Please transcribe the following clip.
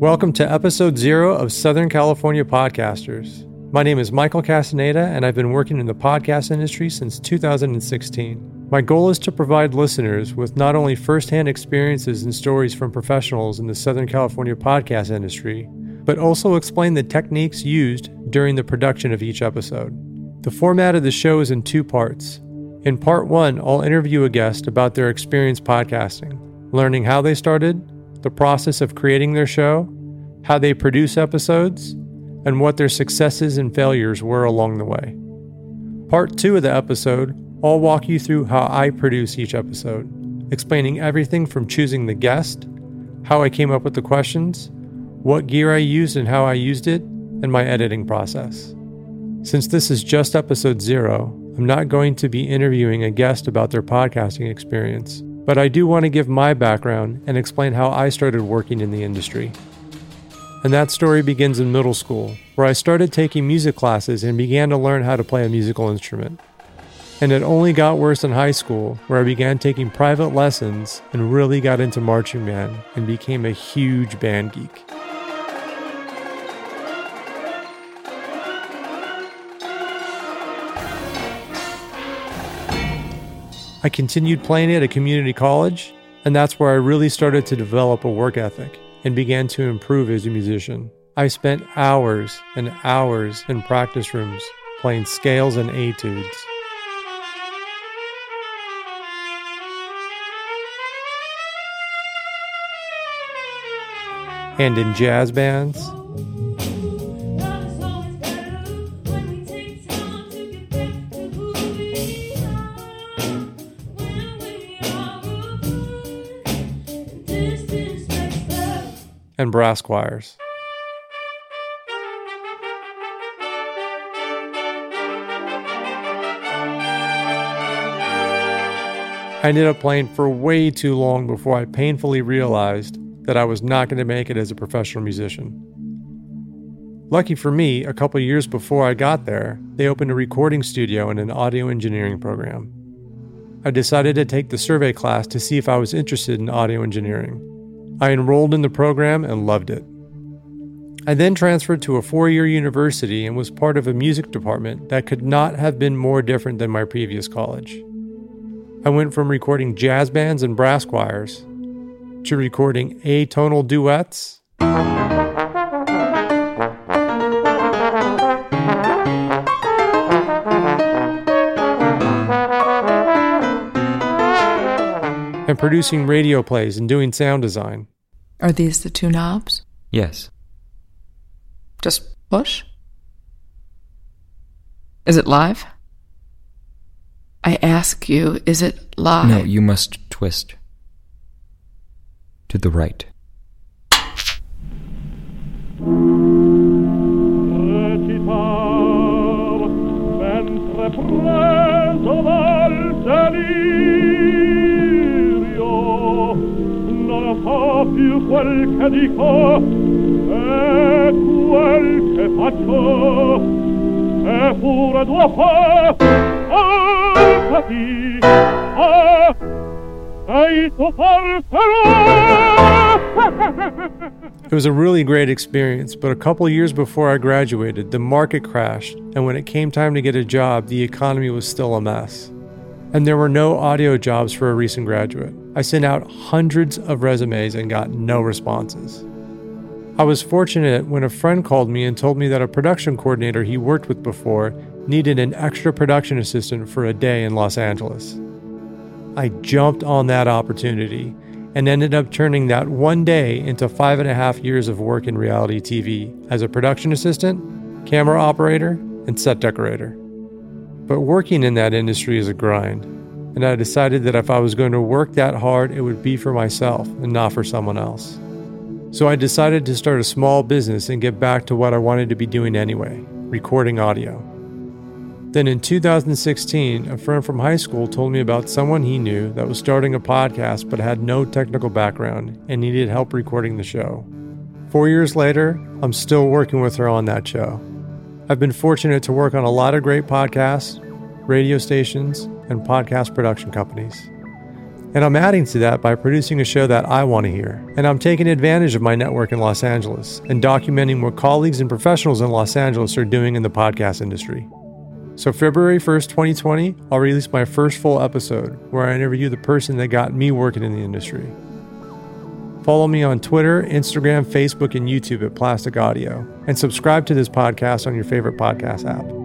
Welcome to episode zero of Southern California Podcasters. My name is Michael Castaneda, and I've been working in the podcast industry since 2016. My goal is to provide listeners with not only firsthand experiences and stories from professionals in the Southern California podcast industry, but also explain the techniques used during the production of each episode. The format of the show is in two parts. In part one, I'll interview a guest about their experience podcasting, learning how they started, the process of creating their show, how they produce episodes, and what their successes and failures were along the way. Part two of the episode, I'll walk you through how I produce each episode, explaining everything from choosing the guest, how I came up with the questions, what gear I used and how I used it, and my editing process. Since this is just episode zero, I'm not going to be interviewing a guest about their podcasting experience, but I do want to give my background and explain how I started working in the industry. And that story begins in middle school, where I started taking music classes and began to learn how to play a musical instrument. And it only got worse in high school, where I began taking private lessons and really got into marching band and became a huge band geek. I continued playing at a community college, and that's where I really started to develop a work ethic and began to improve as a musician. I spent hours and hours in practice rooms playing scales and etudes. And in jazz bands and brass choirs. I ended up playing for way too long before I painfully realized that I was not going to make it as a professional musician. Lucky for me, a couple years before I got there, they opened a recording studio and an audio engineering program. I decided to take the survey class to see if I was interested in audio engineering. I enrolled in the program and loved it. I then transferred to a four year university and was part of a music department that could not have been more different than my previous college. I went from recording jazz bands and brass choirs to recording atonal duets. And producing radio plays and doing sound design. Are these the two knobs? Yes. Just push? Is it live? I ask you, is it live? No, you must twist. To the right. So più quel che dico e quel che faccio sei tu It was a really great experience, but a couple years before I graduated, the market crashed, and when it came time to get a job, the economy was still a mess and there were no audio jobs for a recent graduate. I sent out hundreds of resumes and got no responses. I was fortunate when a friend called me and told me that a production coordinator he worked with before needed an extra production assistant for a day in Los Angeles. I jumped on that opportunity and ended up turning that one day into five and a half years of work in reality TV as a production assistant, camera operator, and set decorator. But working in that industry is a grind, and I decided that if I was going to work that hard, it would be for myself and not for someone else. So I decided to start a small business and get back to what I wanted to be doing anyway recording audio. Then in 2016, a friend from high school told me about someone he knew that was starting a podcast but had no technical background and needed help recording the show. Four years later, I'm still working with her on that show. I've been fortunate to work on a lot of great podcasts, radio stations, and podcast production companies. And I'm adding to that by producing a show that I want to hear. And I'm taking advantage of my network in Los Angeles and documenting what colleagues and professionals in Los Angeles are doing in the podcast industry. So, February 1st, 2020, I'll release my first full episode where I interview the person that got me working in the industry. Follow me on Twitter, Instagram, Facebook, and YouTube at Plastic Audio, and subscribe to this podcast on your favorite podcast app.